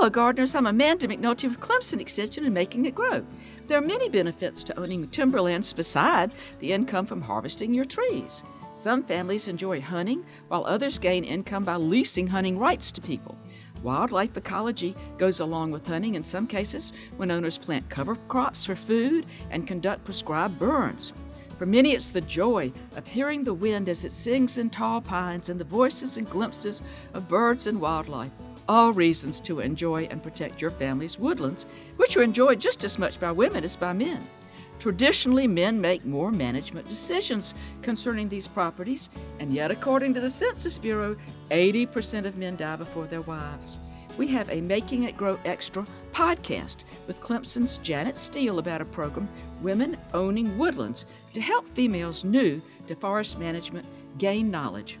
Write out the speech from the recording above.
Hello, gardeners. I'm Amanda McNulty with Clemson Extension and Making It Grow. There are many benefits to owning timberlands beside the income from harvesting your trees. Some families enjoy hunting, while others gain income by leasing hunting rights to people. Wildlife ecology goes along with hunting in some cases when owners plant cover crops for food and conduct prescribed burns. For many, it's the joy of hearing the wind as it sings in tall pines and the voices and glimpses of birds and wildlife. All reasons to enjoy and protect your family's woodlands, which are enjoyed just as much by women as by men. Traditionally, men make more management decisions concerning these properties, and yet, according to the Census Bureau, 80% of men die before their wives. We have a Making It Grow Extra podcast with Clemson's Janet Steele about a program, Women Owning Woodlands, to help females new to forest management gain knowledge.